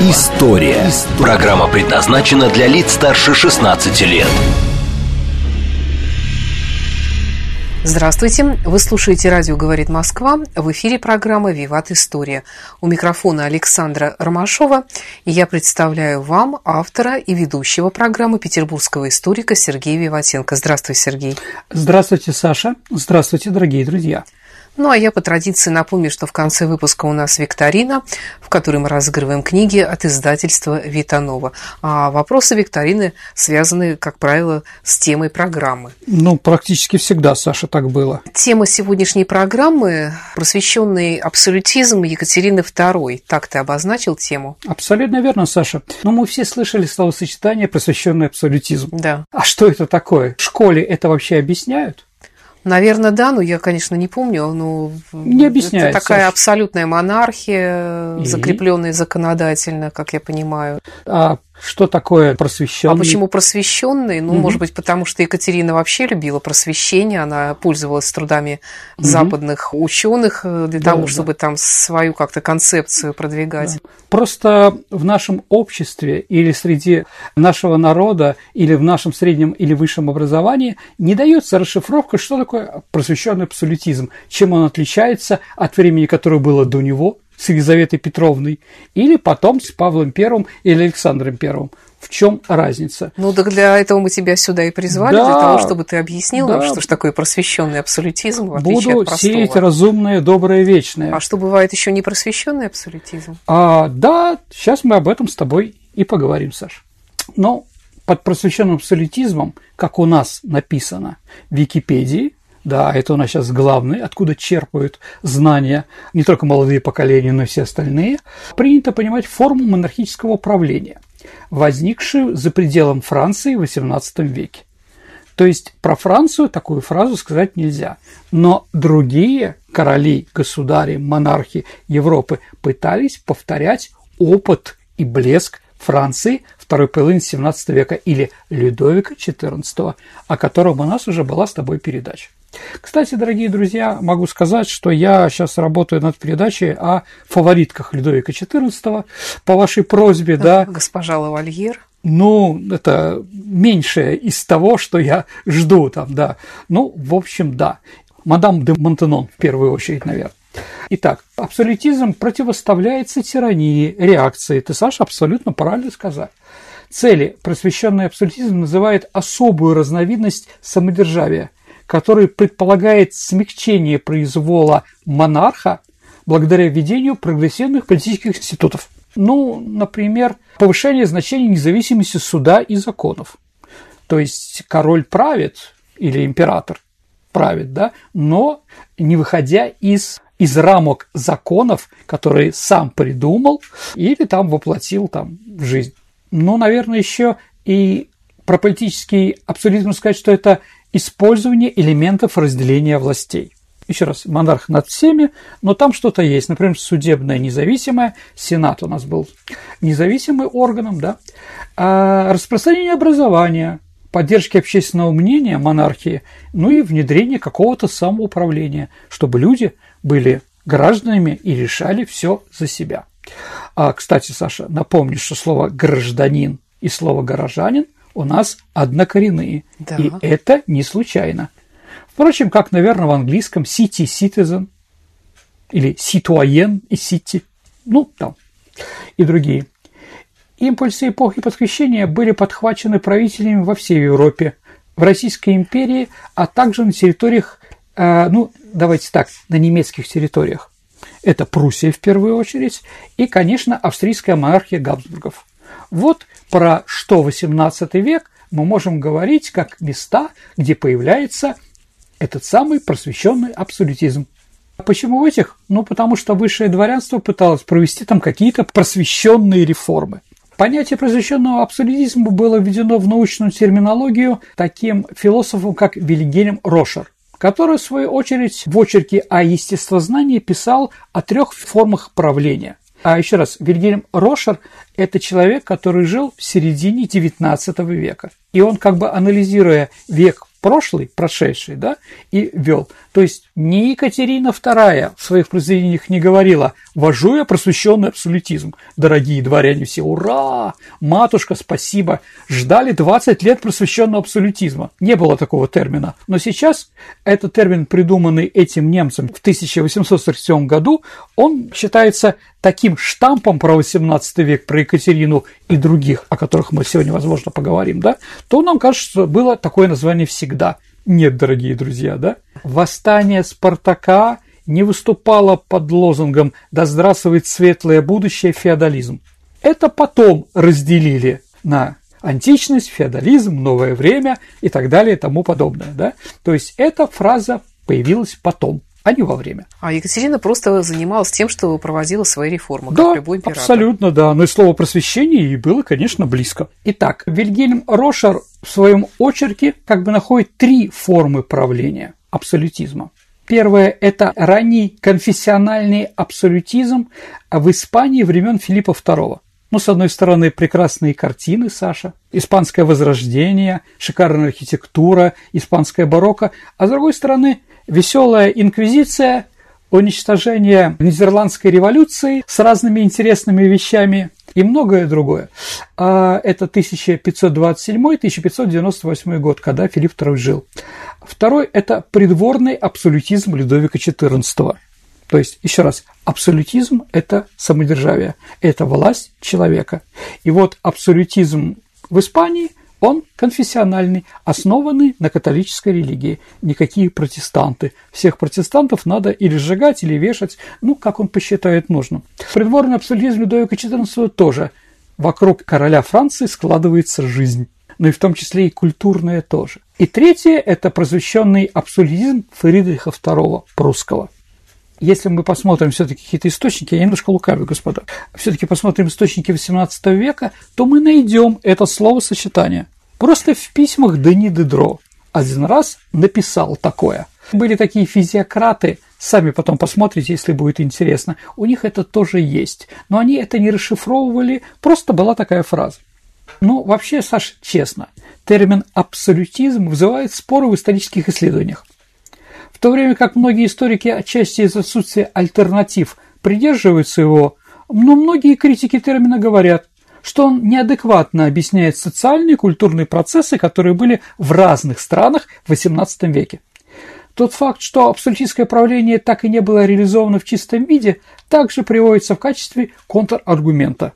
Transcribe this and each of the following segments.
История». Программа предназначена для лиц старше 16 лет. Здравствуйте! Вы слушаете «Радио говорит Москва». В эфире программа «Виват История». У микрофона Александра Ромашова. И я представляю вам автора и ведущего программы петербургского историка Сергея Виватенко. Здравствуй, Сергей. Здравствуйте, Саша. Здравствуйте, дорогие друзья. Ну, а я по традиции напомню, что в конце выпуска у нас викторина, в которой мы разыгрываем книги от издательства «Витанова». А вопросы викторины связаны, как правило, с темой программы. Ну, практически всегда, Саша, так было. Тема сегодняшней программы – просвещенный абсолютизм Екатерины II. Так ты обозначил тему? Абсолютно верно, Саша. Но мы все слышали словосочетание «просвещенный абсолютизм». Да. А что это такое? В школе это вообще объясняют? Наверное, да, но я, конечно, не помню. Но не объясняется. Это такая абсолютная монархия, и? закрепленная законодательно, как я понимаю. А что такое просвещенный? А почему просвещенный? Ну, угу. может быть, потому что Екатерина вообще любила просвещение, она пользовалась трудами угу. западных ученых э, для да, того, да. чтобы там свою как-то концепцию продвигать. Да. Просто в нашем обществе или среди нашего народа, или в нашем среднем или высшем образовании не дается расшифровка, что такое просвещенный абсолютизм, чем он отличается от времени, которое было до него, с Елизаветой Петровной, или потом с Павлом Первым или Александром Первым. В чем разница? Ну, так для этого мы тебя сюда и призвали, да, для того, чтобы ты объяснил да. нам, что же такое просвещенный абсолютизм, в отличие Буду от простого. сеять разумное, доброе, вечное. А что бывает еще не просвещенный абсолютизм? А, да, сейчас мы об этом с тобой и поговорим, Саш. Но под просвещенным абсолютизмом, как у нас написано в Википедии, да, это у нас сейчас главный, откуда черпают знания не только молодые поколения, но и все остальные. Принято понимать форму монархического правления, возникшую за пределом Франции в XVIII веке. То есть про Францию такую фразу сказать нельзя. Но другие короли, государи, монархи Европы пытались повторять опыт и блеск Франции второй половины XVII века или Людовика XIV, о котором у нас уже была с тобой передача. Кстати, дорогие друзья, могу сказать, что я сейчас работаю над передачей о фаворитках Людовика XIV по вашей просьбе, да. Госпожа Лавальер. Ну, это меньшее из того, что я жду там, да. Ну, в общем, да. Мадам де Монтенон, в первую очередь, наверное. Итак, абсолютизм противоставляется тирании, реакции. Ты, Саша, абсолютно правильно сказал. Цели просвещенный абсолютизм называет особую разновидность самодержавия – который предполагает смягчение произвола монарха благодаря введению прогрессивных политических институтов. Ну, например, повышение значения независимости суда и законов. То есть король правит или император правит, да, но не выходя из, из рамок законов, которые сам придумал или там воплотил там в жизнь. Ну, наверное, еще и про политический абсолютно сказать, что это использование элементов разделения властей. Еще раз, монарх над всеми, но там что-то есть. Например, судебная независимая, Сенат у нас был независимым органом, да. А распространение образования, поддержки общественного мнения монархии, ну и внедрение какого-то самоуправления, чтобы люди были гражданами и решали все за себя. А, кстати, Саша, напомни, что слово «гражданин» и слово «горожанин» у нас однокоренные. Да. И это не случайно. Впрочем, как, наверное, в английском city citizen или citoyen и city, ну, там, и другие. Импульсы эпохи подключения были подхвачены правителями во всей Европе, в Российской империи, а также на территориях, э, ну, давайте так, на немецких территориях. Это Пруссия в первую очередь и, конечно, австрийская монархия Габсбургов. Вот про что XVIII век мы можем говорить как места, где появляется этот самый просвещенный абсолютизм. А почему в этих? Ну, потому что высшее дворянство пыталось провести там какие-то просвещенные реформы. Понятие просвещенного абсолютизма было введено в научную терминологию таким философом, как Вильгельм Рошер который, в свою очередь, в очерке о естествознании писал о трех формах правления. А еще раз, Вильгельм Рошер – это человек, который жил в середине XIX века. И он, как бы анализируя век прошлый, прошедший, да, и вел. То есть ни Екатерина II в своих произведениях не говорила «вожу я просвещенный абсолютизм». Дорогие дворяне все, ура! Матушка, спасибо! Ждали 20 лет просвещенного абсолютизма. Не было такого термина. Но сейчас этот термин, придуманный этим немцем в 1847 году, он считается таким штампом про 18 век, про Екатерину и других, о которых мы сегодня, возможно, поговорим, да, то нам кажется, было такое название всегда. Нет, дорогие друзья, да? Восстание Спартака не выступало под лозунгом «Да здравствует светлое будущее, феодализм». Это потом разделили на античность, феодализм, новое время и так далее и тому подобное. Да? То есть эта фраза появилась потом а не во время. А Екатерина просто занималась тем, что проводила свои реформы, да, как любой император. абсолютно, да. Но и слово просвещение ей было, конечно, близко. Итак, Вильгельм Рошер в своем очерке как бы находит три формы правления абсолютизма. Первое – это ранний конфессиональный абсолютизм в Испании времен Филиппа II. Ну, с одной стороны, прекрасные картины, Саша, испанское возрождение, шикарная архитектура, испанское барокко, а с другой стороны, веселая инквизиция, уничтожение Нидерландской революции с разными интересными вещами и многое другое. А это 1527-1598 год, когда Филипп II жил. Второй – это придворный абсолютизм Людовика XIV. То есть, еще раз, абсолютизм – это самодержавие, это власть человека. И вот абсолютизм в Испании он конфессиональный, основанный на католической религии. Никакие протестанты. Всех протестантов надо или сжигать, или вешать, ну, как он посчитает нужным. Придворный абсолютизм Людовика XIV тоже. Вокруг короля Франции складывается жизнь но и в том числе и культурная тоже. И третье – это просвещенный абсолютизм Фридриха II прусского. Если мы посмотрим все-таки какие-то источники, я немножко лукавлю, господа, все-таки посмотрим источники XVIII века, то мы найдем это словосочетание – Просто в письмах Дени Дедро один раз написал такое. Были такие физиократы, сами потом посмотрите, если будет интересно, у них это тоже есть. Но они это не расшифровывали, просто была такая фраза. Ну, вообще, Саш, честно, термин «абсолютизм» вызывает споры в исторических исследованиях. В то время как многие историки отчасти из отсутствия альтернатив придерживаются его, но многие критики термина говорят, что он неадекватно объясняет социальные и культурные процессы, которые были в разных странах в XVIII веке. Тот факт, что абсолютистское правление так и не было реализовано в чистом виде, также приводится в качестве контраргумента.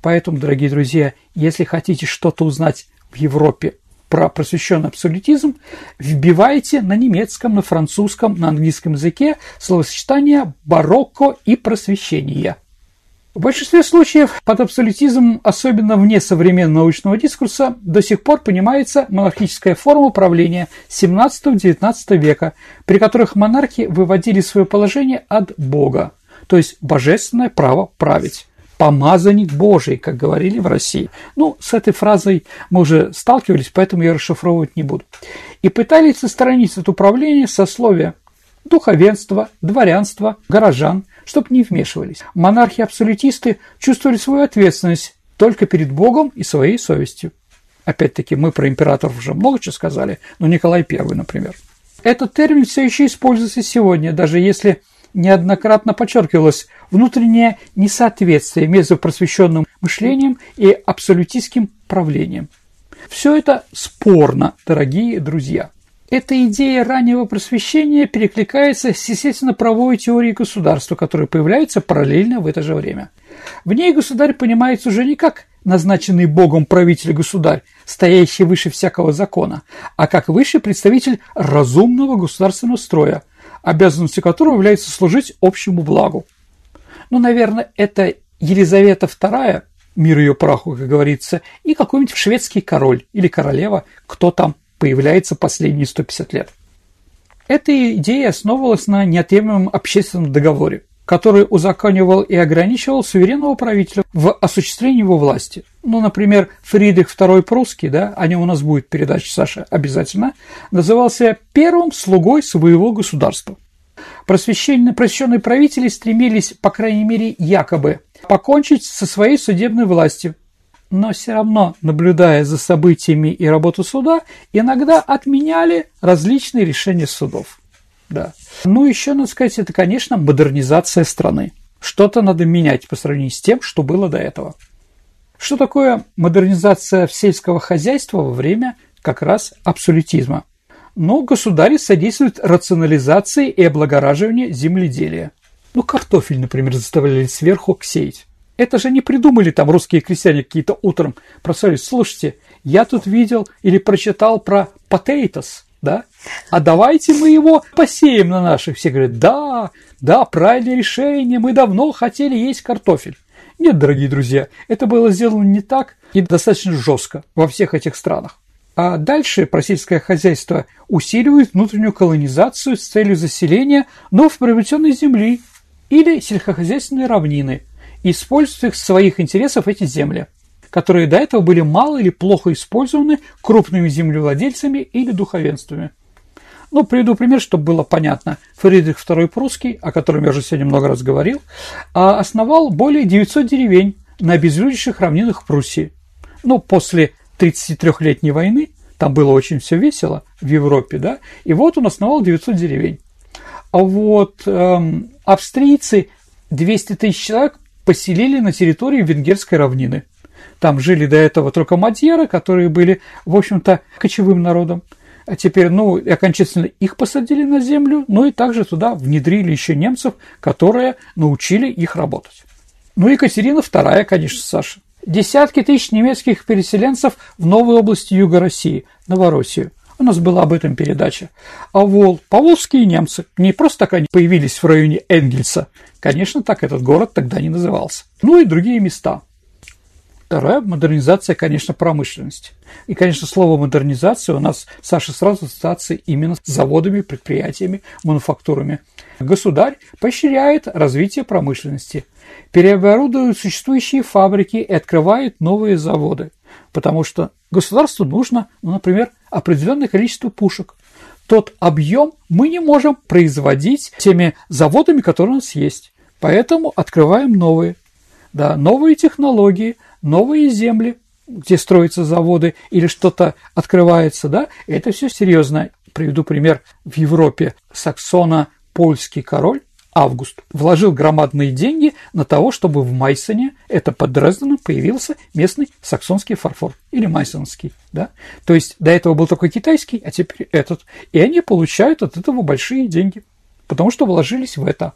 Поэтому, дорогие друзья, если хотите что-то узнать в Европе про просвещенный абсолютизм, вбивайте на немецком, на французском, на английском языке словосочетание «барокко» и «просвещение». В большинстве случаев под абсолютизмом, особенно вне современного научного дискурса, до сих пор понимается монархическая форма правления XVII-XIX века, при которых монархи выводили свое положение от Бога, то есть божественное право править помазанник Божий, как говорили в России. Ну, с этой фразой мы уже сталкивались, поэтому я расшифровывать не буду. И пытались сохранить это управление сословия духовенства, дворянства, горожан – чтобы не вмешивались. Монархи-абсолютисты чувствовали свою ответственность только перед Богом и своей совестью. Опять-таки, мы про императоров уже много чего сказали, но Николай I, например. Этот термин все еще используется сегодня, даже если неоднократно подчеркивалось внутреннее несоответствие между просвещенным мышлением и абсолютистским правлением. Все это спорно, дорогие друзья. Эта идея раннего просвещения перекликается с естественно-правовой теорией государства, которая появляется параллельно в это же время. В ней государь понимается уже не как назначенный Богом правитель-государь, стоящий выше всякого закона, а как высший представитель разумного государственного строя, обязанностью которого является служить общему благу. Ну, наверное, это Елизавета II, мир ее праху, как говорится, и какой-нибудь шведский король или королева, кто там появляется последние 150 лет. Эта идея основывалась на неотъемлемом общественном договоре. Который узаконивал и ограничивал суверенного правителя в осуществлении его власти. Ну, например, Фридрих II Прусский, да, о нем у нас будет передача, Саша, обязательно, назывался первым слугой своего государства. Просвещенные, просвещенные правители стремились, по крайней мере, якобы, покончить со своей судебной властью, но все равно, наблюдая за событиями и работу суда, иногда отменяли различные решения судов. Да. Ну, еще, надо сказать, это, конечно, модернизация страны. Что-то надо менять по сравнению с тем, что было до этого. Что такое модернизация сельского хозяйства во время как раз абсолютизма? Но государи содействуют рационализации и облагораживанию земледелия. Ну, картофель, например, заставляли сверху сеять. Это же не придумали там русские крестьяне какие-то утром. Просали, слушайте, я тут видел или прочитал про potatoes, да? А давайте мы его посеем на наших. Все говорят, да, да, правильное решение, мы давно хотели есть картофель. Нет, дорогие друзья, это было сделано не так и достаточно жестко во всех этих странах. А дальше просельское хозяйство усиливает внутреннюю колонизацию с целью заселения вновь приобретенной земли или сельскохозяйственной равнины, и использует их в своих интересов эти земли, которые до этого были мало или плохо использованы крупными землевладельцами или духовенствами. Ну, приведу пример, чтобы было понятно. Фридрих II Прусский, о котором я уже сегодня много раз говорил, а, основал более 900 деревень на обезлюдивших равнинах Пруссии. Ну, после 33-летней войны, там было очень все весело в Европе, да, и вот он основал 900 деревень. А вот эм, австрийцы 200 тысяч человек поселили на территории Венгерской равнины. Там жили до этого только мадьеры, которые были, в общем-то, кочевым народом. А теперь, ну, окончательно их посадили на землю, ну и также туда внедрили еще немцев, которые научили их работать. Ну, Екатерина II, конечно, Саша. Десятки тысяч немецких переселенцев в новой области Юга России, Новороссию. У нас была об этом передача. А Вол, поволжские немцы, не просто так они появились в районе Энгельса. Конечно, так этот город тогда не назывался. Ну и другие места. Вторая – модернизация, конечно, промышленности. И, конечно, слово «модернизация» у нас, Саша, сразу ассоциация именно с заводами, предприятиями, мануфактурами. Государь поощряет развитие промышленности, переоборудует существующие фабрики и открывает новые заводы, потому что государству нужно, ну, например, определенное количество пушек. Тот объем мы не можем производить теми заводами, которые у нас есть. Поэтому открываем новые. Да, новые технологии, новые земли, где строятся заводы или что-то открывается, да, это все серьезно. Приведу пример. В Европе саксона-польский король Август вложил громадные деньги на того, чтобы в Майсоне, это под Дрезденом, появился местный саксонский фарфор или майсонский. Да? То есть до этого был только китайский, а теперь этот. И они получают от этого большие деньги, потому что вложились в это.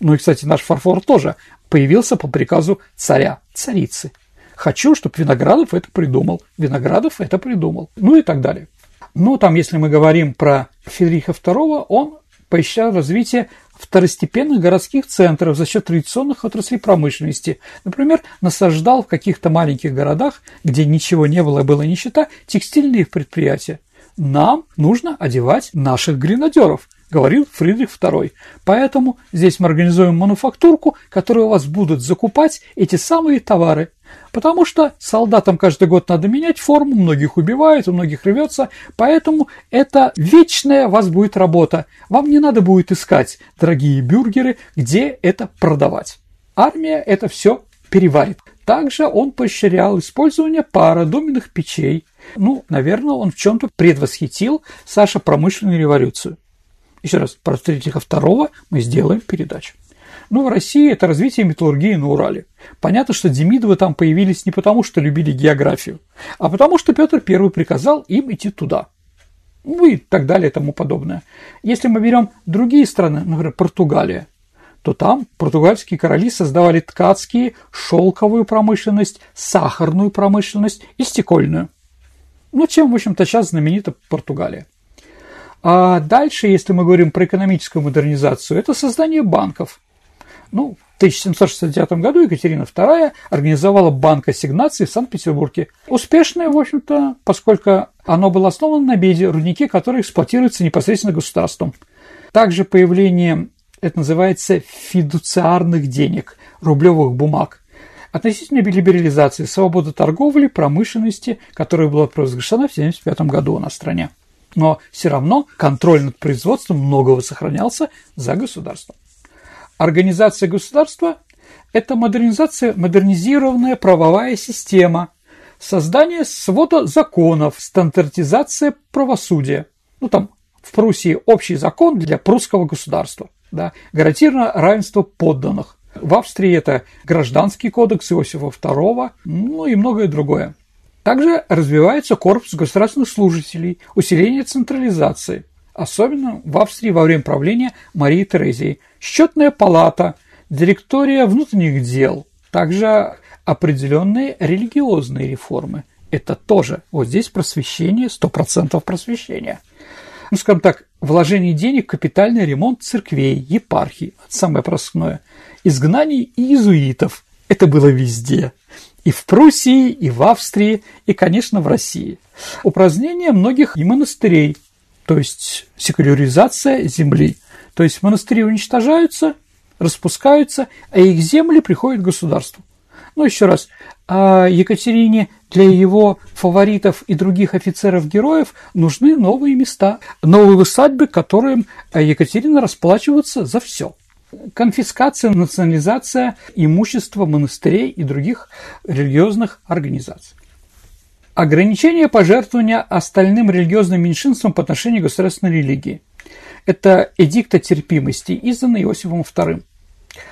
Ну и, кстати, наш фарфор тоже появился по приказу царя, царицы. Хочу, чтобы Виноградов это придумал. Виноградов это придумал. Ну и так далее. Ну, там, если мы говорим про Федриха II, он поощрял развитие второстепенных городских центров за счет традиционных отраслей промышленности. Например, насаждал в каких-то маленьких городах, где ничего не было и была нищета, текстильные предприятия. Нам нужно одевать наших гренадеров, говорил Фридрих II. Поэтому здесь мы организуем мануфактурку, которая у вас будут закупать эти самые товары. Потому что солдатам каждый год надо менять форму, многих убивают, у многих рвется, поэтому это вечная у вас будет работа. Вам не надо будет искать, дорогие бюргеры, где это продавать. Армия это все переварит. Также он поощрял использование пародоменных печей. Ну, наверное, он в чем-то предвосхитил Саша промышленную революцию. Еще раз, про Фридриха II мы сделаем передачу. Ну, в России это развитие металлургии на Урале. Понятно, что Демидовы там появились не потому, что любили географию, а потому, что Петр I приказал им идти туда. Ну и так далее и тому подобное. Если мы берем другие страны, например, Португалия, то там португальские короли создавали ткацкие, шелковую промышленность, сахарную промышленность и стекольную. Ну, чем, в общем-то, сейчас знаменита Португалия. А дальше, если мы говорим про экономическую модернизацию, это создание банков. Ну, в 1769 году Екатерина II организовала банк ассигнаций в Санкт-Петербурге. Успешное, в общем-то, поскольку оно было основано на беде, рудники, которые эксплуатируются непосредственно государством. Также появление это называется фидуциарных денег, рублевых бумаг, относительно либерализации свободы торговли, промышленности, которая была провозглашена в 1975 году у нас стране. Но все равно контроль над производством многого сохранялся за государством. Организация государства – это модернизация, модернизированная правовая система, создание свода законов, стандартизация правосудия. Ну, там в Пруссии общий закон для прусского государства. Да, гарантировано равенство подданных. В Австрии это гражданский кодекс Иосифа II, ну и многое другое. Также развивается корпус государственных служителей, усиление централизации, особенно в Австрии во время правления Марии Терезии, счетная палата, директория внутренних дел, также определенные религиозные реформы. Это тоже вот здесь просвещение, 100% просвещения. Ну, скажем так, вложение денег, капитальный ремонт церквей, епархий, самое простое, изгнание иезуитов. Это было везде. И в Пруссии, и в Австрии, и, конечно, в России. Упразднение многих монастырей, то есть секуляризация земли. То есть монастыри уничтожаются, распускаются, а их земли приходят к государству. Ну, еще раз, а Екатерине для его фаворитов и других офицеров-героев нужны новые места, новые усадьбы, которым Екатерина расплачивается за все. Конфискация, национализация имущества монастырей и других религиозных организаций. Ограничение пожертвования остальным религиозным меньшинствам по отношению к государственной религии. Это эдикт о терпимости, изданный Иосифом II.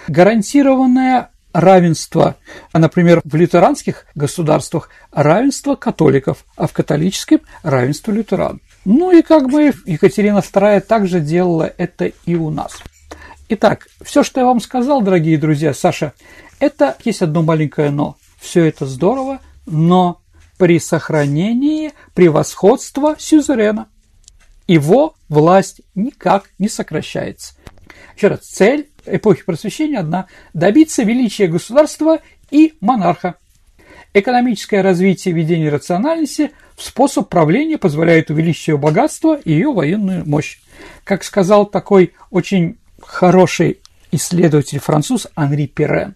Гарантированное равенство, а, например, в лютеранских государствах равенство католиков, а в католическом равенство лютеран. Ну и как бы Екатерина II также делала это и у нас. Итак, все, что я вам сказал, дорогие друзья, Саша, это есть одно маленькое но. Все это здорово, но при сохранении превосходства сюзерена. Его власть никак не сокращается. Еще раз, цель эпохи просвещения одна – добиться величия государства и монарха. Экономическое развитие ведения рациональности в способ правления позволяет увеличить ее богатство и ее военную мощь. Как сказал такой очень хороший исследователь француз Анри Перен,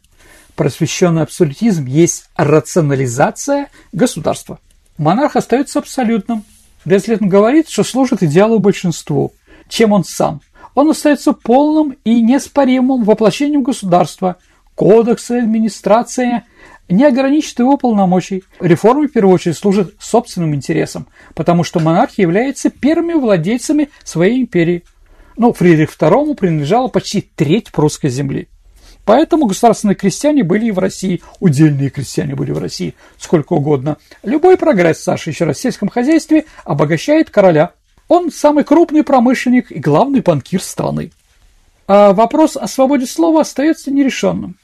просвещенный абсолютизм есть рационализация государства. Монарх остается абсолютным. Безлетно говорит, что служит идеалу большинству, чем он сам он остается полным и неоспоримым воплощением государства. Кодексы, администрация не ограничит его полномочий. Реформы, в первую очередь, служат собственным интересам, потому что монархия является первыми владельцами своей империи. Ну, Фридрих II принадлежала почти треть прусской земли. Поэтому государственные крестьяне были и в России, удельные крестьяне были в России, сколько угодно. Любой прогресс, Саша, еще раз, в сельском хозяйстве обогащает короля. Он самый крупный промышленник и главный банкир страны. А вопрос о свободе слова остается нерешенным.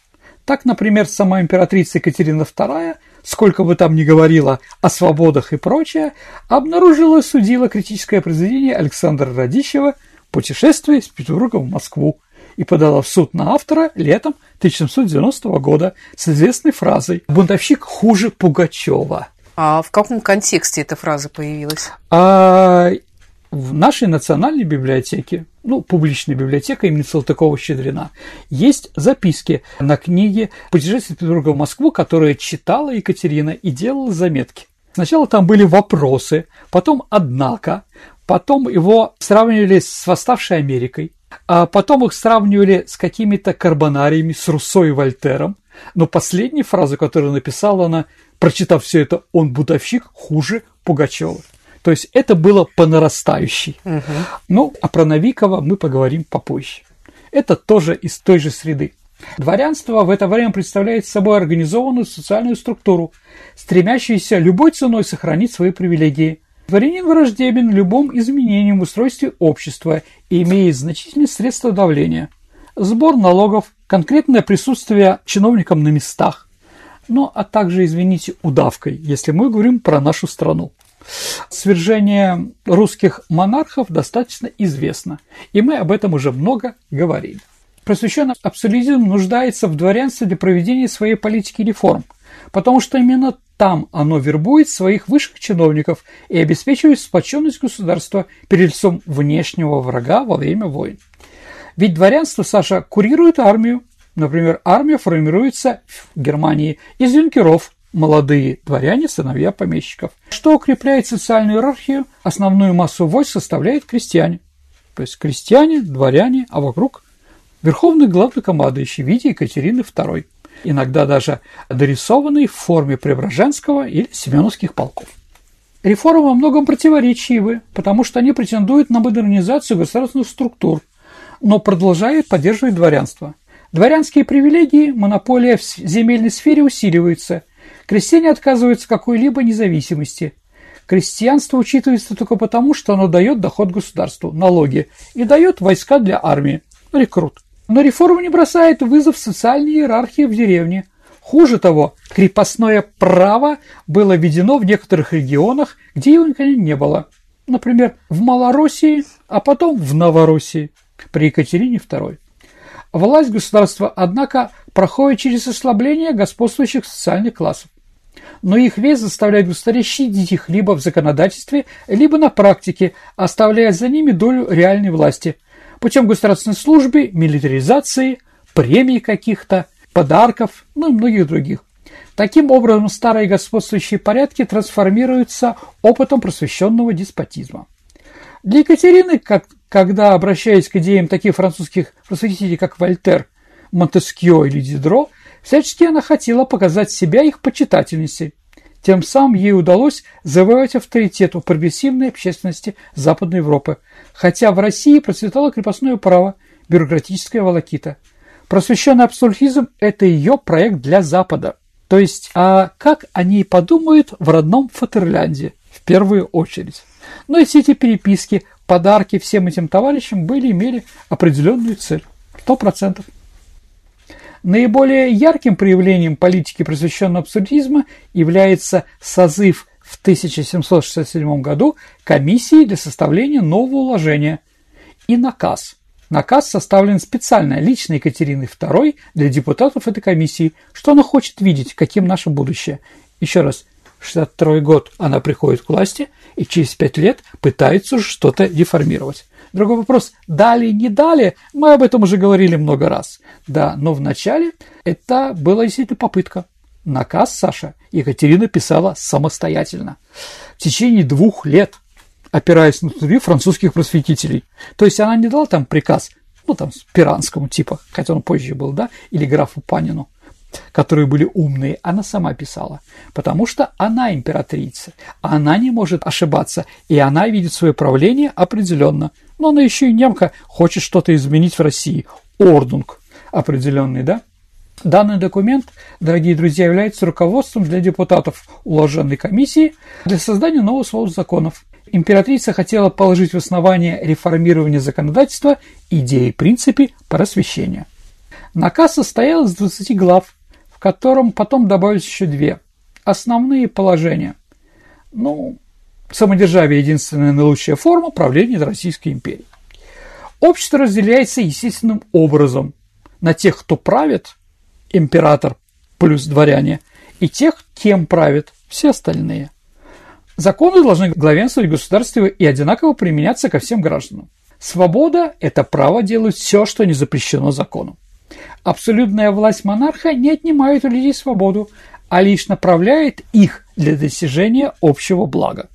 Так, например, сама императрица Екатерина II, сколько бы там ни говорила о свободах и прочее, обнаружила и судила критическое произведение Александра Радищева «Путешествие из Петербурга в Москву» и подала в суд на автора летом 1790 года с известной фразой «Бунтовщик хуже Пугачева». А в каком контексте эта фраза появилась? А, в нашей национальной библиотеке, ну, публичная библиотека имени Салтыкова-Щедрина, есть записки на книге «Путешествие Петербурга в Москву», которые читала Екатерина и делала заметки. Сначала там были вопросы, потом «однако», потом его сравнивали с восставшей Америкой, а потом их сравнивали с какими-то карбонариями, с Руссо и Вольтером, но последняя фраза, которую написала она, прочитав все это, он бутовщик хуже Пугачева. То есть это было по нарастающей. Угу. Ну, а про Новикова мы поговорим попозже. Это тоже из той же среды. Дворянство в это время представляет собой организованную социальную структуру, стремящуюся любой ценой сохранить свои привилегии. Дворянин враждебен любым изменениям в устройстве общества и имеет значительные средства давления. Сбор налогов, конкретное присутствие чиновникам на местах, ну а также, извините, удавкой, если мы говорим про нашу страну. Свержение русских монархов достаточно известно, и мы об этом уже много говорили. Просвещенный абсолютизм нуждается в дворянстве для проведения своей политики реформ, потому что именно там оно вербует своих высших чиновников и обеспечивает сплоченность государства перед лицом внешнего врага во время войн. Ведь дворянство, Саша, курирует армию. Например, армия формируется в Германии из юнкеров, молодые дворяне, сыновья помещиков. Что укрепляет социальную иерархию, основную массу войск составляет крестьяне. То есть крестьяне, дворяне, а вокруг верховный главнокомандующий в виде Екатерины II, иногда даже дорисованный в форме Преображенского или Семеновских полков. Реформы во многом противоречивы, потому что они претендуют на модернизацию государственных структур, но продолжают поддерживать дворянство. Дворянские привилегии, монополия в земельной сфере усиливаются, крестьяне отказываются какой-либо независимости. Крестьянство учитывается только потому, что оно дает доход государству, налоги, и дает войска для армии, рекрут. Но реформа не бросает вызов социальной иерархии в деревне. Хуже того, крепостное право было введено в некоторых регионах, где его никогда не было. Например, в Малороссии, а потом в Новороссии при Екатерине II. Власть государства, однако, проходит через ослабление господствующих социальных классов. Но их вес заставляет государя щадить их либо в законодательстве, либо на практике, оставляя за ними долю реальной власти, путем государственной службы, милитаризации, премий каких-то, подарков, ну и многих других. Таким образом, старые господствующие порядки трансформируются опытом просвещенного деспотизма. Для Екатерины, как, когда, обращаясь к идеям таких французских просветителей, как Вольтер, Монтескьё или Дидро, всячески она хотела показать себя их почитательницей. Тем самым ей удалось завоевать авторитет у прогрессивной общественности Западной Европы, хотя в России процветало крепостное право, бюрократическая волокита. Просвещенный абсолютизм – это ее проект для Запада. То есть, а как они подумают в родном Фатерлянде, в первую очередь. Но и все эти переписки, подарки всем этим товарищам были, имели определенную цель. Сто процентов. Наиболее ярким проявлением политики просвещенного абсурдизма является созыв в 1767 году комиссии для составления нового уложения и наказ. Наказ составлен специально лично Екатериной II для депутатов этой комиссии, что она хочет видеть, каким наше будущее. Еще раз, 62 год она приходит к власти и через пять лет пытается что-то деформировать. Другой вопрос, дали, не дали, мы об этом уже говорили много раз. Да, но вначале это была действительно попытка. Наказ Саша Екатерина писала самостоятельно. В течение двух лет, опираясь на труды французских просветителей. То есть она не дала там приказ, ну там Спиранскому типа, хотя он позже был, да, или графу Панину которые были умные, она сама писала, потому что она императрица, она не может ошибаться, и она видит свое правление определенно. Но она еще и немка, хочет что-то изменить в России. Ordnung определенный, да? Данный документ, дорогие друзья, является руководством для депутатов уложенной комиссии для создания нового свода законов. Императрица хотела положить в основание реформирования законодательства идеи, принципы просвещения. Наказ состоял из 20 глав, котором потом добавились еще две. Основные положения. Ну, самодержавие – единственная наилучшая форма правления Российской империи. Общество разделяется естественным образом на тех, кто правит, император плюс дворяне, и тех, кем правят все остальные. Законы должны главенствовать в государстве и одинаково применяться ко всем гражданам. Свобода – это право делать все, что не запрещено законом. Абсолютная власть монарха не отнимает у людей свободу, а лишь направляет их для достижения общего блага.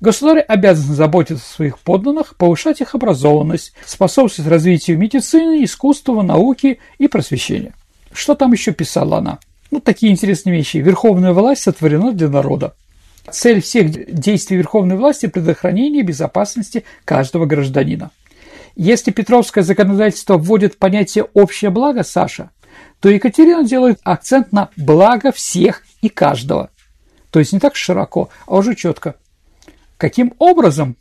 Государь обязан заботиться о своих подданных, повышать их образованность, способствовать развитию медицины, искусства, науки и просвещения. Что там еще писала она? Ну, такие интересные вещи. Верховная власть сотворена для народа. Цель всех действий верховной власти – предохранение безопасности каждого гражданина. Если Петровское законодательство вводит понятие «общее благо», Саша, то Екатерина делает акцент на благо всех и каждого. То есть не так широко, а уже четко. Каким образом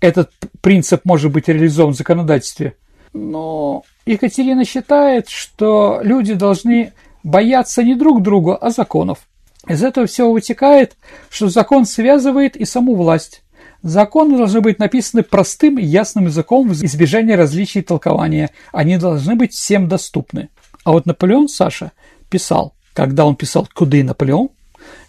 этот принцип может быть реализован в законодательстве? Но Екатерина считает, что люди должны бояться не друг друга, а законов. Из этого всего вытекает, что закон связывает и саму власть. Законы должны быть написаны простым и ясным языком в избежание различий толкования. Они должны быть всем доступны. А вот Наполеон, Саша, писал, когда он писал «Куды Наполеон?»,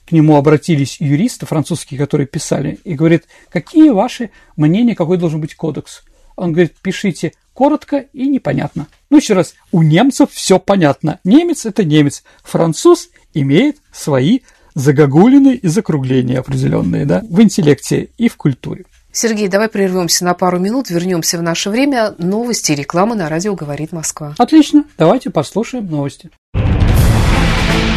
к нему обратились юристы французские, которые писали, и говорят, какие ваши мнения, какой должен быть кодекс? Он говорит, пишите коротко и непонятно. Ну, еще раз, у немцев все понятно. Немец – это немец. Француз имеет свои загогулины и закругления определенные, да, в интеллекте и в культуре. Сергей, давай прервемся на пару минут, вернемся в наше время. Новости и реклама на радио «Говорит Москва». Отлично, давайте послушаем новости.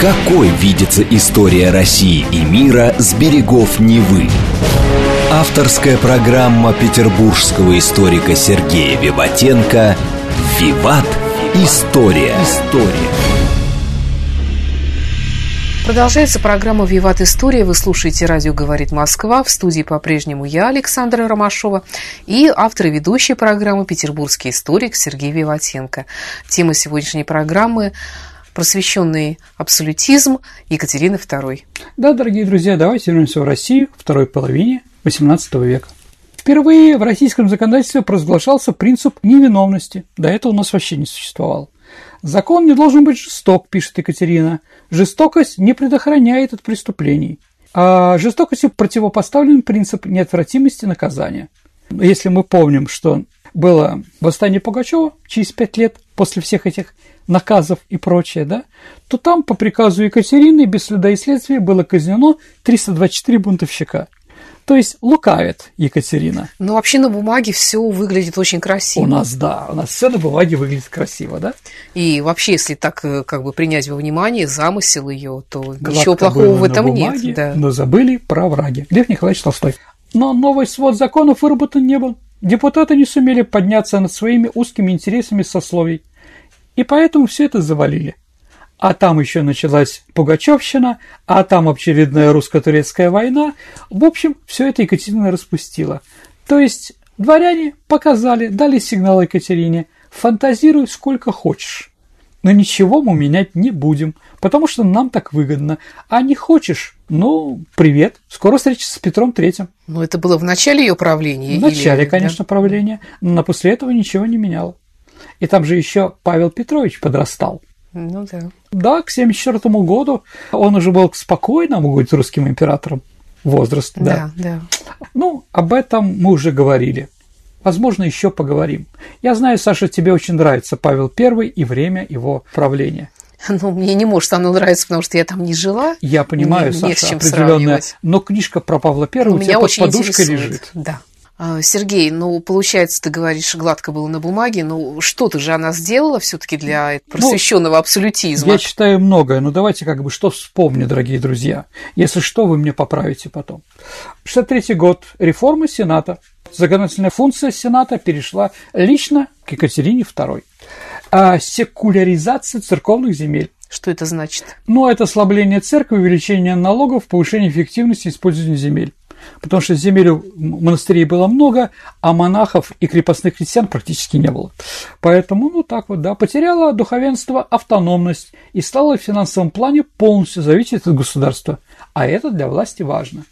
Какой видится история России и мира с берегов Невы? Авторская программа петербургского историка Сергея Виватенко «Виват. История». История. Продолжается программа «Виват История». Вы слушаете «Радио говорит Москва». В студии по-прежнему я, Александра Ромашова, и автор и ведущая программы «Петербургский историк» Сергей Виватенко. Тема сегодняшней программы просвещенный абсолютизм Екатерины II. Да, дорогие друзья, давайте вернемся в Россию второй половине XVIII века. Впервые в российском законодательстве провозглашался принцип невиновности. До этого у нас вообще не существовал. Закон не должен быть жесток, пишет Екатерина. Жестокость не предохраняет от преступлений. А жестокости противопоставлен принцип неотвратимости наказания. Если мы помним, что было восстание Пугачева через пять лет после всех этих наказов и прочее, да, то там по приказу Екатерины без следа и следствия было казнено 324 бунтовщика. То есть лукавит Екатерина. Но ну, вообще на бумаге все выглядит очень красиво. У нас, да, у нас все на бумаге выглядит красиво, да? И вообще, если так э, как бы принять во внимание замысел ее, то Гладко ничего плохого в этом бумаге, нет. Да. Но забыли про враги. Лев Николаевич Толстой. Но новый свод законов выработан не был. Депутаты не сумели подняться над своими узкими интересами сословий. И поэтому все это завалили а там еще началась Пугачевщина, а там очередная русско-турецкая война. В общем, все это Екатерина распустила. То есть дворяне показали, дали сигнал Екатерине, фантазируй сколько хочешь. Но ничего мы менять не будем, потому что нам так выгодно. А не хочешь, ну, привет, скоро встреча с Петром Третьим. Ну, это было в начале ее правления? В начале, или... конечно, да? правления, но после этого ничего не меняло. И там же еще Павел Петрович подрастал. Ну да. Да, к 1974 году он уже был спокойно, могу быть, русским императором возраст, да. Да, да. Ну, об этом мы уже говорили. Возможно, еще поговорим. Я знаю, Саша, тебе очень нравится Павел I и время его правления. Ну, мне не может оно нравиться, потому что я там не жила. Я понимаю, мне, Саша, определенная. Но книжка про Павла I у, у тебя под подушкой интересует. лежит. Да. А, Сергей, ну, получается, ты говоришь, гладко было на бумаге, ну, что-то же она сделала все таки для просвещенного ну, абсолютизма. Я читаю многое, но давайте как бы что вспомню, дорогие друзья. Если что, вы мне поправите потом. 63 год. Реформа Сената. Законодательная функция Сената перешла лично к Екатерине II. А секуляризация церковных земель. Что это значит? Ну, это ослабление церкви, увеличение налогов, повышение эффективности использования земель потому что земель монастырей было много, а монахов и крепостных крестьян практически не было. Поэтому, ну так вот, да, потеряло духовенство автономность и стало в финансовом плане полностью зависеть от государства, а это для власти важно.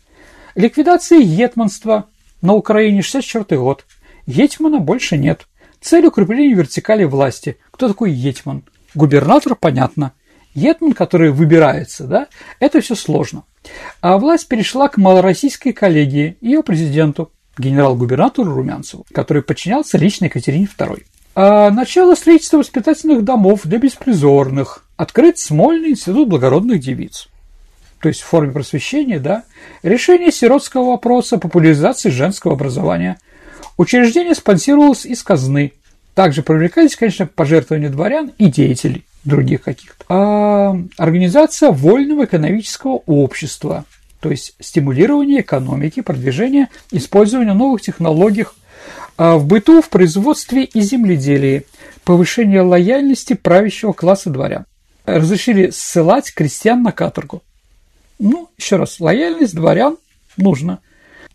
Ликвидация етманства на Украине 64 год. Етмана больше нет. Цель укрепления вертикали власти. Кто такой етман? Губернатор, понятно. Етман, который выбирается, да, это все сложно. А власть перешла к малороссийской коллегии, ее президенту, генерал-губернатору Румянцеву, который подчинялся лично Екатерине II. А начало строительства воспитательных домов для беспризорных. Открыт Смольный институт благородных девиц. То есть в форме просвещения, да. Решение сиротского вопроса, популяризации женского образования. Учреждение спонсировалось из казны. Также привлекались, конечно, пожертвования дворян и деятелей других каких-то. А организация вольного экономического общества, то есть стимулирование экономики, продвижение использования новых технологий а в быту, в производстве и земледелии, повышение лояльности правящего класса дворян. Разрешили ссылать крестьян на каторгу. Ну, еще раз, лояльность дворян нужна.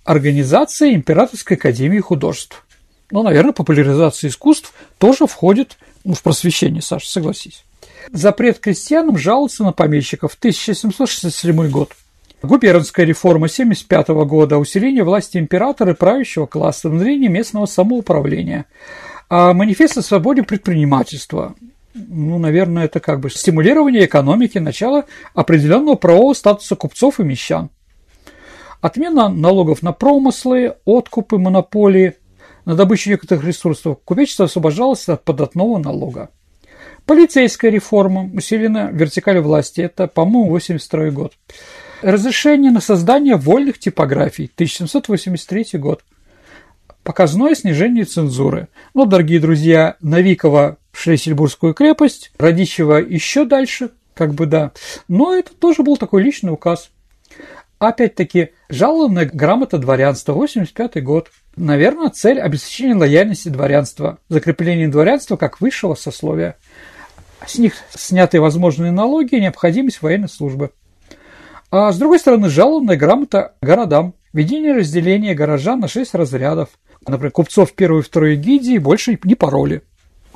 Организация Императорской академии художеств. Ну, наверное, популяризация искусств тоже входит ну, в просвещение, Саша, согласись. Запрет крестьянам жаловаться на помещиков, 1767 год. Губернская реформа 1975 года, усиление власти императора и правящего класса, внедрение местного самоуправления. А манифест о свободе предпринимательства. Ну, наверное, это как бы стимулирование экономики, начало определенного правового статуса купцов и мещан. Отмена налогов на промыслы, откупы, монополии, на добычу некоторых ресурсов купечество освобождалось от податного налога. Полицейская реформа, усилена вертикаль власти, это, по-моему, 82 год. Разрешение на создание вольных типографий, 1783 год. Показное снижение цензуры. Ну, дорогие друзья, Новикова Шлиссельбургскую крепость, Радищева еще дальше, как бы да. Но это тоже был такой личный указ. Опять-таки, жалованная грамота дворянства, 85 год. Наверное, цель обеспечения лояльности дворянства, закрепление дворянства как высшего сословия. С них сняты возможные налоги и необходимость военной службы. А с другой стороны, жалованная грамота городам, введение разделения горожан на шесть разрядов. Например, купцов первой и второй гильдии больше не пороли.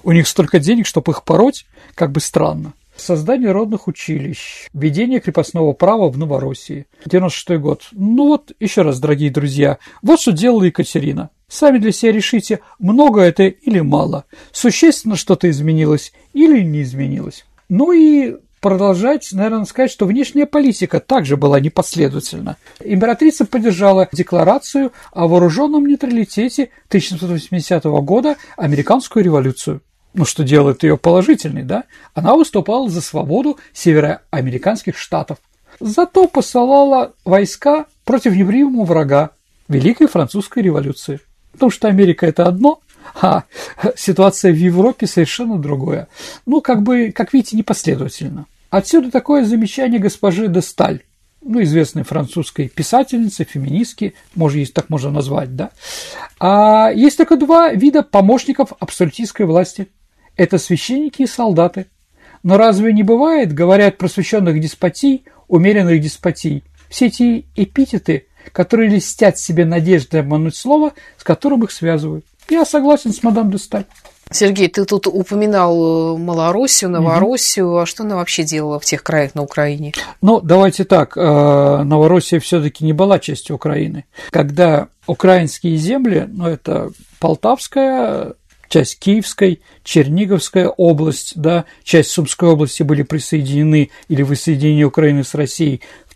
У них столько денег, чтобы их пороть, как бы странно. Создание родных училищ, введение крепостного права в Новороссии. 96 год. Ну вот, еще раз, дорогие друзья, вот что делала Екатерина. Сами для себя решите, много это или мало. Существенно что-то изменилось или не изменилось. Ну и продолжать, наверное, сказать, что внешняя политика также была непоследовательна. Императрица поддержала декларацию о вооруженном нейтралитете 1780 года, американскую революцию ну, что делает ее положительной, да, она выступала за свободу североамериканских штатов. Зато посылала войска против непримиримого врага Великой Французской революции. Потому что Америка – это одно, а ситуация в Европе совершенно другое. Ну, как бы, как видите, непоследовательно. Отсюда такое замечание госпожи де Сталь, ну, известной французской писательницы, феминистки, может, есть так можно назвать, да. А есть только два вида помощников абсолютистской власти – это священники и солдаты. Но разве не бывает, говорят просвещенных деспотий, умеренных деспотий, все эти эпитеты, которые листят себе надеждой обмануть слово, с которым их связывают? Я согласен с мадам де Сталь. Сергей, ты тут упоминал э, Малороссию, Новороссию. Угу. А что она вообще делала в тех краях на Украине? Ну, давайте так. Э, Новороссия все-таки не была частью Украины. Когда украинские земли, ну, это Полтавская, часть Киевской, Черниговская область, да, часть Сумской области были присоединены или воссоединение Украины с Россией в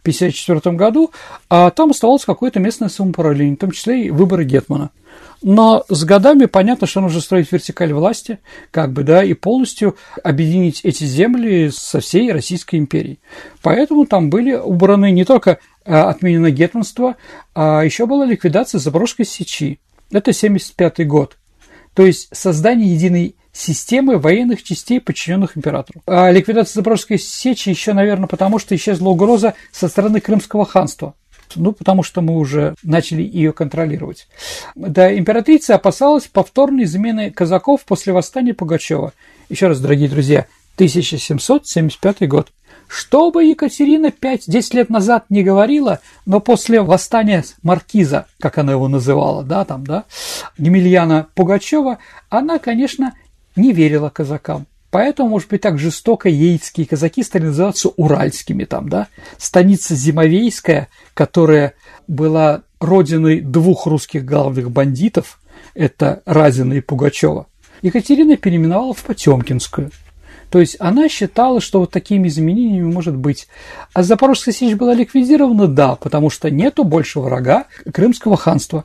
1654 году, а там оставалось какое-то местное самоуправление, в том числе и выборы Гетмана. Но с годами понятно, что нужно строить вертикаль власти, как бы, да, и полностью объединить эти земли со всей Российской империей. Поэтому там были убраны не только а, отменено гетманство, а еще была ликвидация Запорожской сечи. Это 1975 год. То есть создание единой системы военных частей, подчиненных императору. А ликвидация Запорожской сечи еще, наверное, потому что исчезла угроза со стороны Крымского ханства. Ну, потому что мы уже начали ее контролировать. Да, императрица опасалась повторной замены казаков после восстания Пугачева. Еще раз, дорогие друзья, 1775 год. Что бы Екатерина 5-10 лет назад не говорила, но после восстания Маркиза, как она его называла, да, там, да, Емельяна Пугачева, она, конечно, не верила казакам. Поэтому, может быть, так жестоко ейцкие казаки стали называться уральскими там, да. Станица Зимовейская, которая была родиной двух русских главных бандитов, это Разина и Пугачева, Екатерина переименовала в Потемкинскую – то есть она считала, что вот такими изменениями может быть. А Запорожская сечь была ликвидирована? Да, потому что нету больше врага Крымского ханства.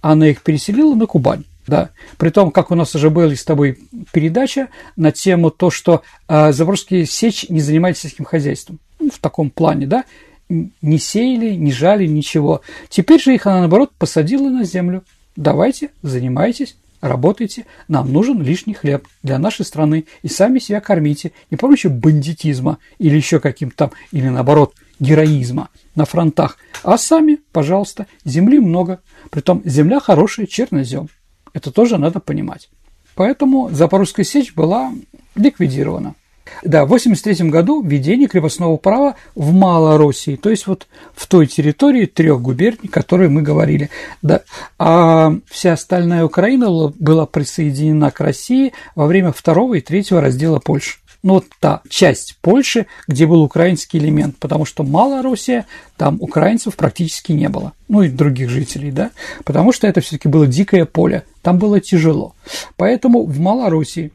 Она их переселила на Кубань. Да. При том, как у нас уже была с тобой передача на тему то, что э, Запорожские сечь не занимались сельским хозяйством. Ну, в таком плане, да. Не сеяли, не жали, ничего. Теперь же их она, наоборот, посадила на землю. Давайте, занимайтесь, работайте, нам нужен лишний хлеб для нашей страны, и сами себя кормите, не помощью бандитизма или еще каким-то там, или наоборот, героизма на фронтах, а сами, пожалуйста, земли много, притом земля хорошая, чернозем. Это тоже надо понимать. Поэтому Запорожская сечь была ликвидирована. Да, в 1983 году введение крепостного права в Малороссии, то есть вот в той территории трех губерний, о которой мы говорили. Да. А вся остальная Украина была присоединена к России во время второго и третьего раздела Польши. Вот та часть Польши, где был украинский элемент, потому что Малороссия, там украинцев практически не было, ну и других жителей, да, потому что это все-таки было дикое поле, там было тяжело. Поэтому в Малороссии.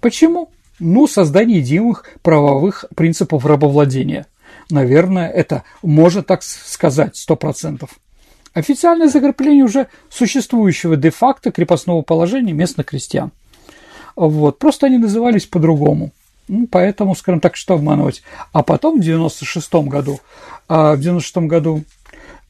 Почему? Ну, создание единых правовых принципов рабовладения. Наверное, это можно так сказать, сто процентов. Официальное закрепление уже существующего де-факто крепостного положения местных крестьян. Вот. Просто они назывались по-другому. Ну, поэтому, скажем так, что обманывать. А потом в 96 году, а в 96 году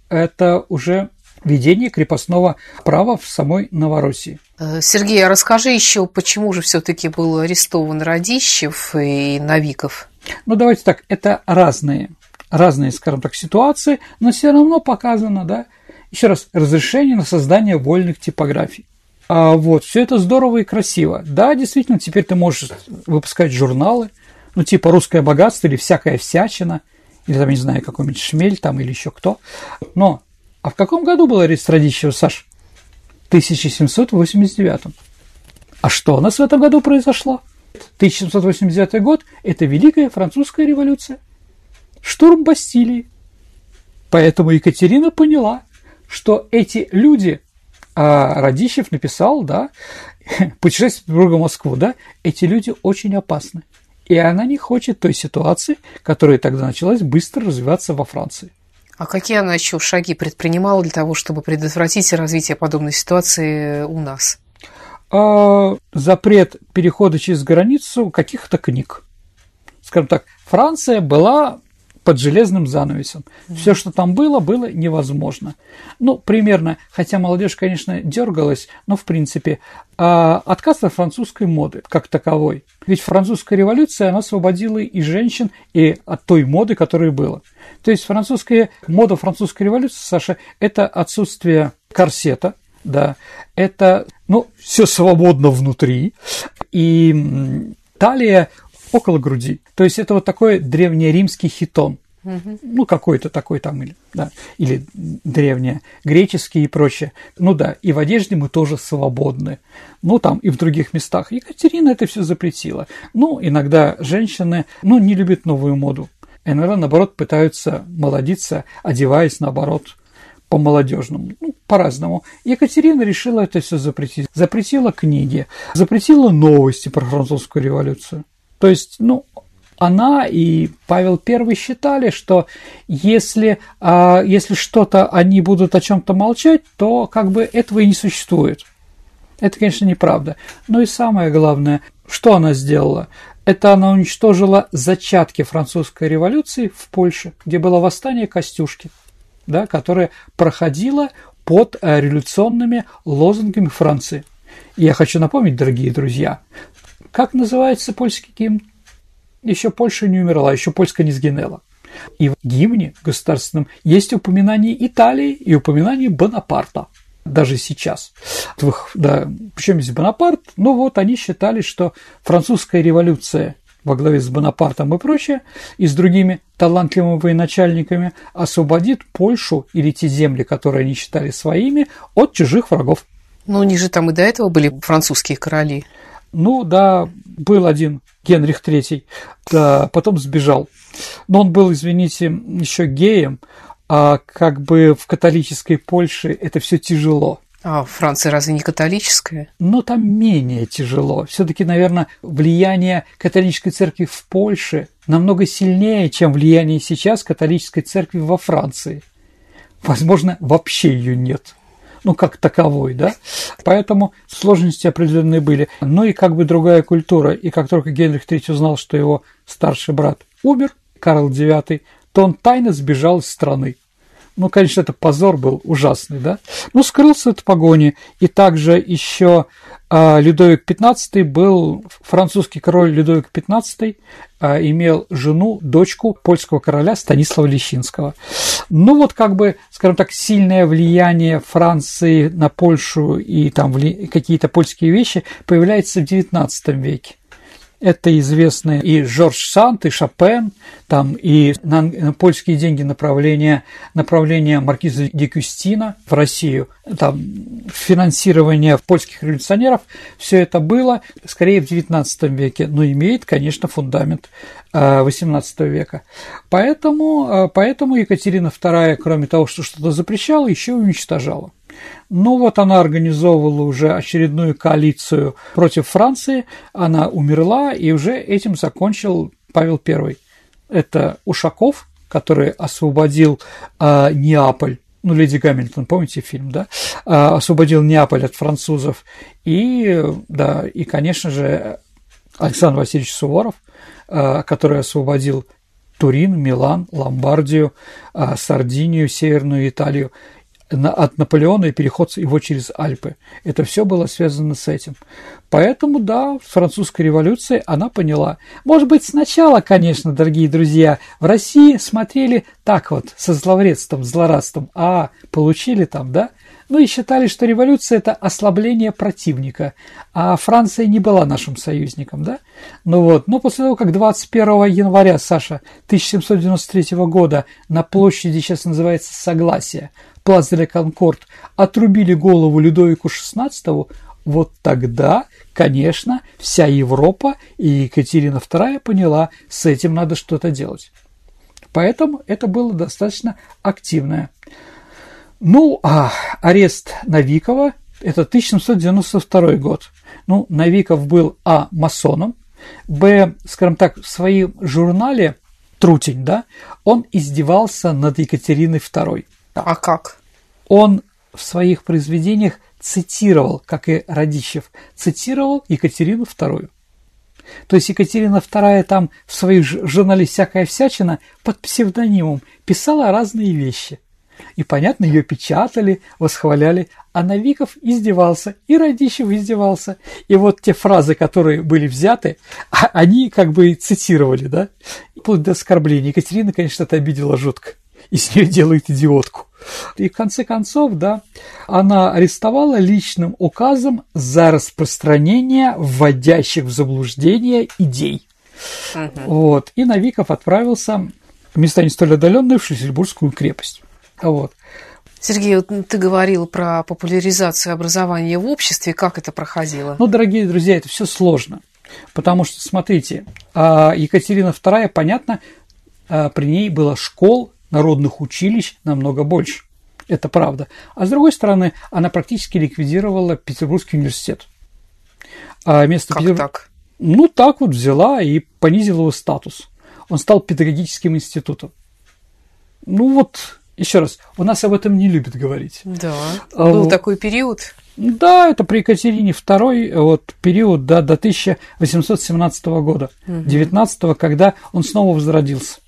это уже ведение крепостного права в самой Новороссии. Э, Сергей, а расскажи еще, почему же все-таки был арестован Радищев и Новиков? Ну, давайте так, это разные, разные, скажем так, ситуации, но все равно показано, да, еще раз, разрешение на создание вольных типографий. А вот, все это здорово и красиво. Да, действительно, теперь ты можешь выпускать журналы, ну, типа «Русское богатство» или «Всякая всячина», или там, не знаю, какой-нибудь «Шмель» там или еще кто. Но, а в каком году был арест Радищева, Саш? В 1789. А что у нас в этом году произошло? 1789 год – это Великая Французская революция. Штурм Бастилии. Поэтому Екатерина поняла, что эти люди, а Радищев написал, да, путешествие в Москву, да, эти люди очень опасны. И она не хочет той ситуации, которая тогда началась быстро развиваться во Франции. А какие она еще шаги предпринимала для того, чтобы предотвратить развитие подобной ситуации у нас? А, запрет перехода через границу каких-то книг. Скажем так, Франция была под железным занавесом. Mm-hmm. Все, что там было, было невозможно. Ну, примерно, хотя молодежь, конечно, дергалась, но в принципе а, отказ от французской моды как таковой. Ведь французская революция, она освободила и женщин, и от той моды, которая была. То есть французская мода французской революции, Саша, это отсутствие корсета, да, это, ну, все свободно внутри, и талия около груди. То есть это вот такой древнеримский хитон. Угу. Ну, какой-то такой там, или, да, или древнее, греческий и прочее. Ну да, и в одежде мы тоже свободны. Ну, там и в других местах. Екатерина это все запретила. Ну, иногда женщины, ну, не любят новую моду. Иногда, наоборот, пытаются молодиться, одеваясь, наоборот, по-молодежному, ну, по-разному. Екатерина решила это все запретить. Запретила книги, запретила новости про французскую революцию. То есть, ну, она и Павел I считали, что если, а, если что-то они будут о чем-то молчать, то как бы этого и не существует. Это, конечно, неправда. Но и самое главное, что она сделала? Это она уничтожила зачатки французской революции в Польше, где было восстание Костюшки, да, которое проходило под э, революционными лозунгами Франции. И я хочу напомнить, дорогие друзья, как называется польский гимн? еще Польша не умерла, еще Польска не сгинела. И в гимне государственном есть упоминание Италии и упоминание Бонапарта даже сейчас. Да, причем здесь Бонапарт, ну вот они считали, что французская революция во главе с Бонапартом и прочее, и с другими талантливыми военачальниками освободит Польшу или те земли, которые они считали своими, от чужих врагов. Ну, у них же там и до этого были французские короли. Ну да, был один Генрих III, да, потом сбежал. Но он был, извините, еще геем, а как бы в католической Польше это все тяжело. А Франция разве не католическая? Но там менее тяжело. Все-таки, наверное, влияние католической церкви в Польше намного сильнее, чем влияние сейчас католической церкви во Франции. Возможно, вообще ее нет ну, как таковой, да. Поэтому сложности определенные были. Ну и как бы другая культура. И как только Генрих III узнал, что его старший брат умер, Карл IX, то он тайно сбежал из страны. Ну, конечно, это позор был ужасный, да. Ну, скрылся от погони. И также еще а, Людовик XV был французский король Людовик XV, а, имел жену, дочку польского короля Станислава Лещинского. Ну вот как бы, скажем так, сильное влияние Франции на Польшу и там какие-то польские вещи появляется в XIX веке. Это известные и Жорж Сант, и Шопен, там и на, на польские деньги направление, направление маркиза Декюстина в Россию, там финансирование польских революционеров, все это было скорее в XIX веке, но имеет, конечно, фундамент XVIII э, века. Поэтому, э, поэтому Екатерина II, кроме того, что что-то запрещала, еще уничтожала. Ну вот она организовывала уже очередную коалицию против Франции, она умерла, и уже этим закончил Павел I. Это Ушаков, который освободил э, Неаполь, ну, Леди Гамильтон, помните фильм, да, а, освободил Неаполь от французов, и, да, и, конечно же, Александр Васильевич Суворов, а, который освободил Турин, Милан, Ломбардию, Сардинию, Северную Италию от Наполеона и переход его через Альпы. Это все было связано с этим. Поэтому, да, французская революция, она поняла. Может быть, сначала, конечно, дорогие друзья, в России смотрели так вот, со зловредством, злорадством, а получили там, да, ну и считали, что революция – это ослабление противника, а Франция не была нашим союзником, да? Ну вот, но после того, как 21 января, Саша, 1793 года на площади, сейчас называется Согласие, Плац де Конкорд, отрубили голову Людовику XVI, вот тогда, конечно, вся Европа и Екатерина II поняла, с этим надо что-то делать. Поэтому это было достаточно активное. Ну, а арест Навикова – это 1792 год. Ну, Навиков был, а, масоном, б, скажем так, в своем журнале «Трутень», да, он издевался над Екатериной II. А как? Он в своих произведениях цитировал, как и Радищев, цитировал Екатерину II. То есть Екатерина II там в своих журнале «Всякая всячина» под псевдонимом писала разные вещи. И, понятно, ее печатали, восхваляли, а Новиков издевался, и Радищев издевался. И вот те фразы, которые были взяты, а, они как бы цитировали, да, вплоть до оскорбления. Екатерина, конечно, это обидела жутко и с нее делает идиотку. И в конце концов, да, она арестовала личным указом за распространение вводящих в заблуждение идей. Uh-huh. Вот. И Новиков отправился в места не столь отдаленные в Шлиссельбургскую крепость. Вот. Сергей, вот ты говорил про популяризацию образования в обществе. Как это проходило? Ну, дорогие друзья, это все сложно. Потому что, смотрите, а, Екатерина II, понятно, а, при ней было школ, народных училищ намного больше. Это правда. А с другой стороны, она практически ликвидировала Петербургский университет. А вместо как Петер... так? Ну, так вот взяла и понизила его статус. Он стал педагогическим институтом. Ну вот, еще раз, у нас об этом не любят говорить. Да, а, был такой период. Да, это при Екатерине II, вот период да, до 1817 года, угу. 19 когда он снова возродился.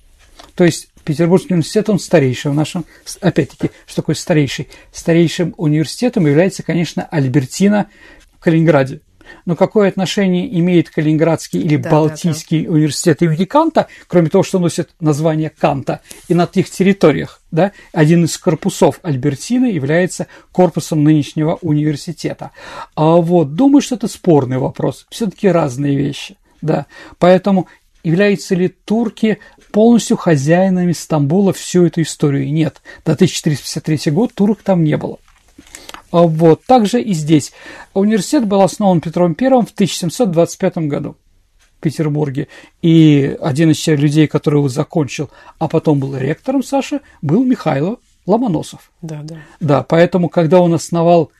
То есть Петербургский университет, он старейший в нашем, опять-таки, что такое старейший? Старейшим университетом является, конечно, Альбертина в Калининграде. Но какое отношение имеет Калининградский или да, Балтийский да, да. университет имени Канта, кроме того, что носит название Канта, и на тех территориях, да, один из корпусов Альбертины является корпусом нынешнего университета. А вот, думаю, что это спорный вопрос, все-таки разные вещи. Да, поэтому являются ли турки полностью хозяинами Стамбула всю эту историю? Нет, до 1453 года турок там не было. А вот, также и здесь. Университет был основан Петром I в 1725 году в Петербурге. И один из людей, который его закончил, а потом был ректором, Саша, был Михайло Ломоносов. Да, да. Да, поэтому, когда он основал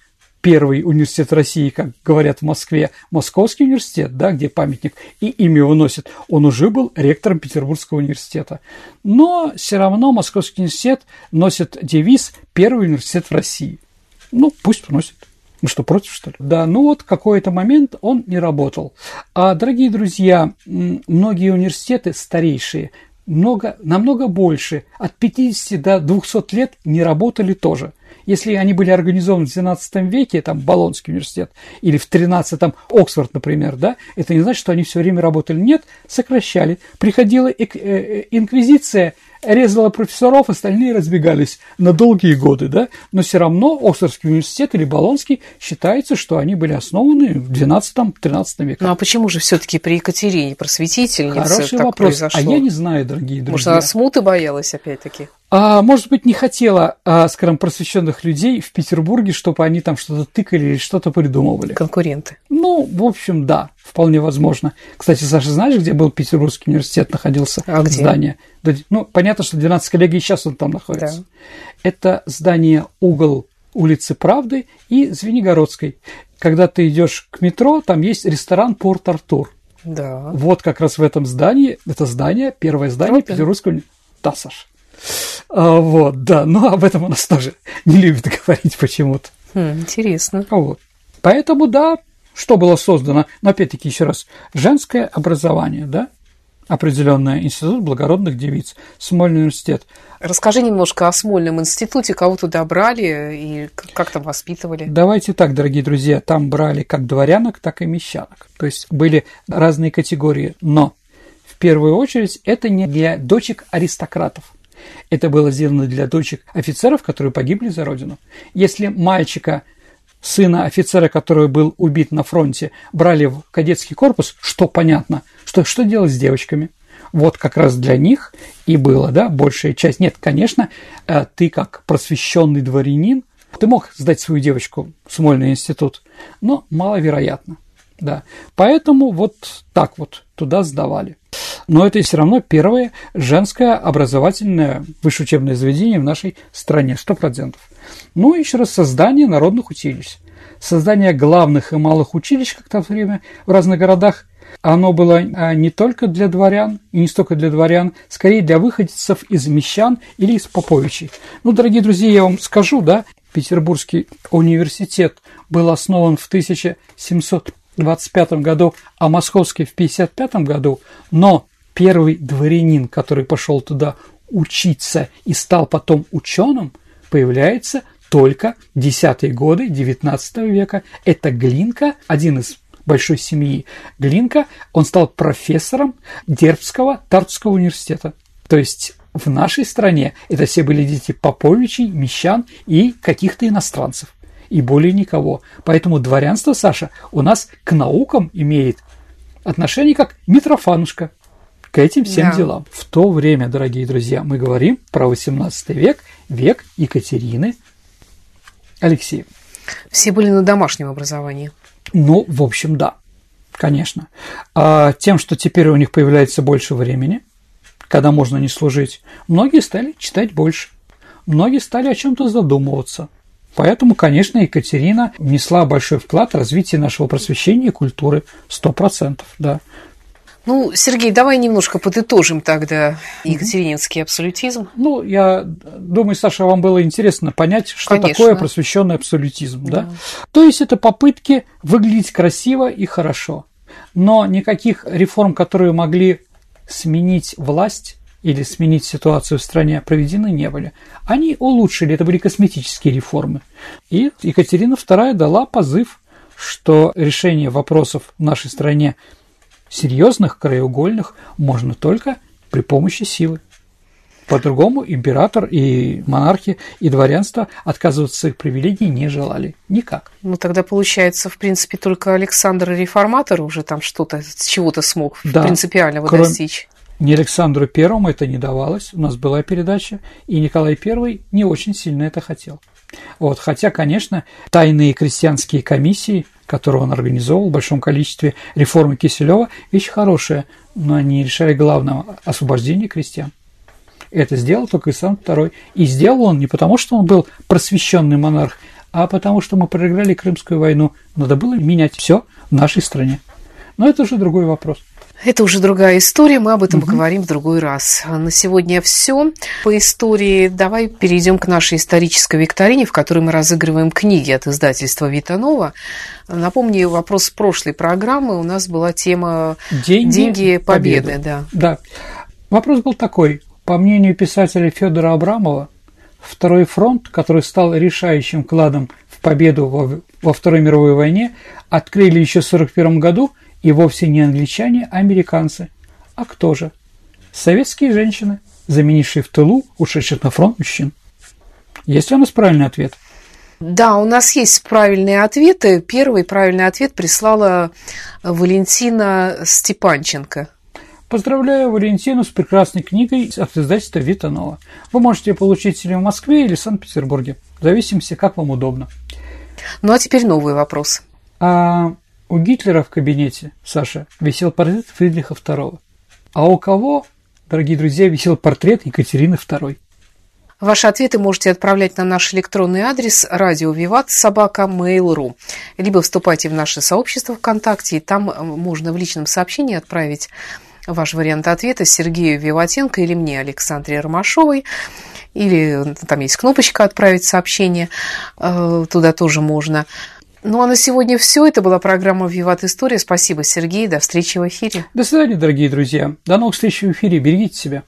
первый университет России, как говорят в Москве, Московский университет, да, где памятник, и имя его носит, он уже был ректором Петербургского университета. Но все равно Московский университет носит девиз «Первый университет в России». Ну, пусть носит. Мы что, против, что ли? Да, ну вот какой-то момент он не работал. А, дорогие друзья, многие университеты старейшие, много, намного больше, от 50 до 200 лет не работали тоже – если они были организованы в XII веке, там Болонский университет, или в XIII Оксфорд, например, да, это не значит, что они все время работали. Нет, сокращали. Приходила э, э, инквизиция, резала профессоров, остальные разбегались на долгие годы, да, но все равно Оксфордский университет или Болонский считается, что они были основаны в XII-XIII веке. Ну а почему же все-таки при Екатерине просветительнице Хороший так вопрос. произошло? А я не знаю, дорогие друзья. Может, она смуты боялась опять-таки? А, может быть, не хотела, а, скажем, просвещенных людей в Петербурге, чтобы они там что-то тыкали или что-то придумывали. Конкуренты. Ну, в общем, да, вполне возможно. Кстати, Саша, знаешь, где был Петербургский университет находился? А где? Здание. Ну, понятно, что 12 коллеги сейчас он там находится. Да. Это здание угол улицы Правды и Звенигородской. Когда ты идешь к метро, там есть ресторан Порт Артур. Да. Вот как раз в этом здании, это здание, первое здание Петербургского университета. Да, Саша. А, вот, да, но об этом у нас тоже не любят говорить почему-то. Хм, интересно. Вот. Поэтому, да, что было создано? Но опять-таки, еще раз, женское образование, да, определенный институт благородных девиц, Смольный университет. Расскажи немножко о Смольном институте, кого туда брали и как там воспитывали. Давайте так, дорогие друзья, там брали как дворянок, так и мещанок. То есть были разные категории, но в первую очередь это не для дочек аристократов. Это было сделано для дочек офицеров, которые погибли за родину. Если мальчика сына офицера, который был убит на фронте, брали в кадетский корпус, что понятно, что, что делать с девочками? Вот как раз для них и было, да, большая часть. Нет, конечно, э, ты как просвещенный дворянин, ты мог сдать свою девочку в Смольный институт, но маловероятно, да. Поэтому вот так вот туда сдавали. Но это все равно первое женское образовательное высшее учебное заведение в нашей стране, сто процентов. Ну и еще раз создание народных училищ. Создание главных и малых училищ, как то время в разных городах, оно было а, не только для дворян, и не столько для дворян, скорее для выходцев из мещан или из поповичей. Ну, дорогие друзья, я вам скажу, да, Петербургский университет был основан в 1725 году, а Московский в 55 году, но первый дворянин, который пошел туда учиться и стал потом ученым, появляется только десятые годы XIX века. Это Глинка, один из большой семьи Глинка, он стал профессором Дербского Тартского университета. То есть в нашей стране это все были дети Поповичей, Мещан и каких-то иностранцев. И более никого. Поэтому дворянство, Саша, у нас к наукам имеет отношение как Митрофанушка к этим всем да. делам. В то время, дорогие друзья, мы говорим про 18 век, век Екатерины Алексеевны. Все были на домашнем образовании. Ну, в общем, да, конечно. А тем, что теперь у них появляется больше времени, когда можно не служить, многие стали читать больше. Многие стали о чем-то задумываться. Поэтому, конечно, Екатерина внесла большой вклад в развитие нашего просвещения и культуры. Сто процентов, да. Ну, Сергей, давай немножко подытожим тогда Екатерининский абсолютизм. Ну, я думаю, Саша, вам было интересно понять, что Конечно. такое просвещенный абсолютизм. Да? Да. То есть это попытки выглядеть красиво и хорошо. Но никаких реформ, которые могли сменить власть или сменить ситуацию в стране, проведены не были. Они улучшили, это были косметические реформы. И Екатерина II дала позыв, что решение вопросов в нашей стране серьезных, краеугольных можно только при помощи силы. По-другому император и монархи и дворянство отказываться от привилегий не желали. Никак. Ну, тогда получается, в принципе, только Александр Реформатор уже там что-то, чего-то смог да, принципиального кроме... достичь. Не Александру Первому это не давалось, у нас была передача, и Николай Первый не очень сильно это хотел. Вот, хотя, конечно, тайные крестьянские комиссии которую он организовал в большом количестве, реформы Киселева, вещь хорошая, но они решали главного – освобождение крестьян. Это сделал только Исаак II. И сделал он не потому, что он был просвещенный монарх, а потому что мы проиграли Крымскую войну. Надо было менять все в нашей стране. Но это уже другой вопрос. Это уже другая история, мы об этом угу. поговорим в другой раз. На сегодня все по истории. Давай перейдем к нашей исторической викторине, в которой мы разыгрываем книги от издательства Витанова. Напомню, вопрос прошлой программы у нас была тема «Деньги, Деньги победы». победы да. да. Вопрос был такой. По мнению писателя Федора Абрамова, Второй фронт, который стал решающим вкладом в победу во, во Второй мировой войне, открыли еще в 1941 году – и вовсе не англичане, а американцы. А кто же? Советские женщины, заменившие в тылу ушедших на фронт мужчин. Есть ли у нас правильный ответ? Да, у нас есть правильные ответы. Первый правильный ответ прислала Валентина Степанченко. Поздравляю Валентину с прекрасной книгой от издательства Витанова. Вы можете получить ее в Москве или Санкт-Петербурге, в зависимости, как вам удобно. Ну а теперь новый вопрос. А у Гитлера в кабинете, Саша, висел портрет Фридриха II. А у кого, дорогие друзья, висел портрет Екатерины II? Ваши ответы можете отправлять на наш электронный адрес радио Виват собака mail.ru либо вступайте в наше сообщество ВКонтакте, и там можно в личном сообщении отправить ваш вариант ответа Сергею Виватенко или мне, Александре Ромашовой. Или там есть кнопочка «Отправить сообщение», э, туда тоже можно. Ну а на сегодня все. Это была программа «Виват История». Спасибо, Сергей. До встречи в эфире. До свидания, дорогие друзья. До новых встреч в эфире. Берегите себя.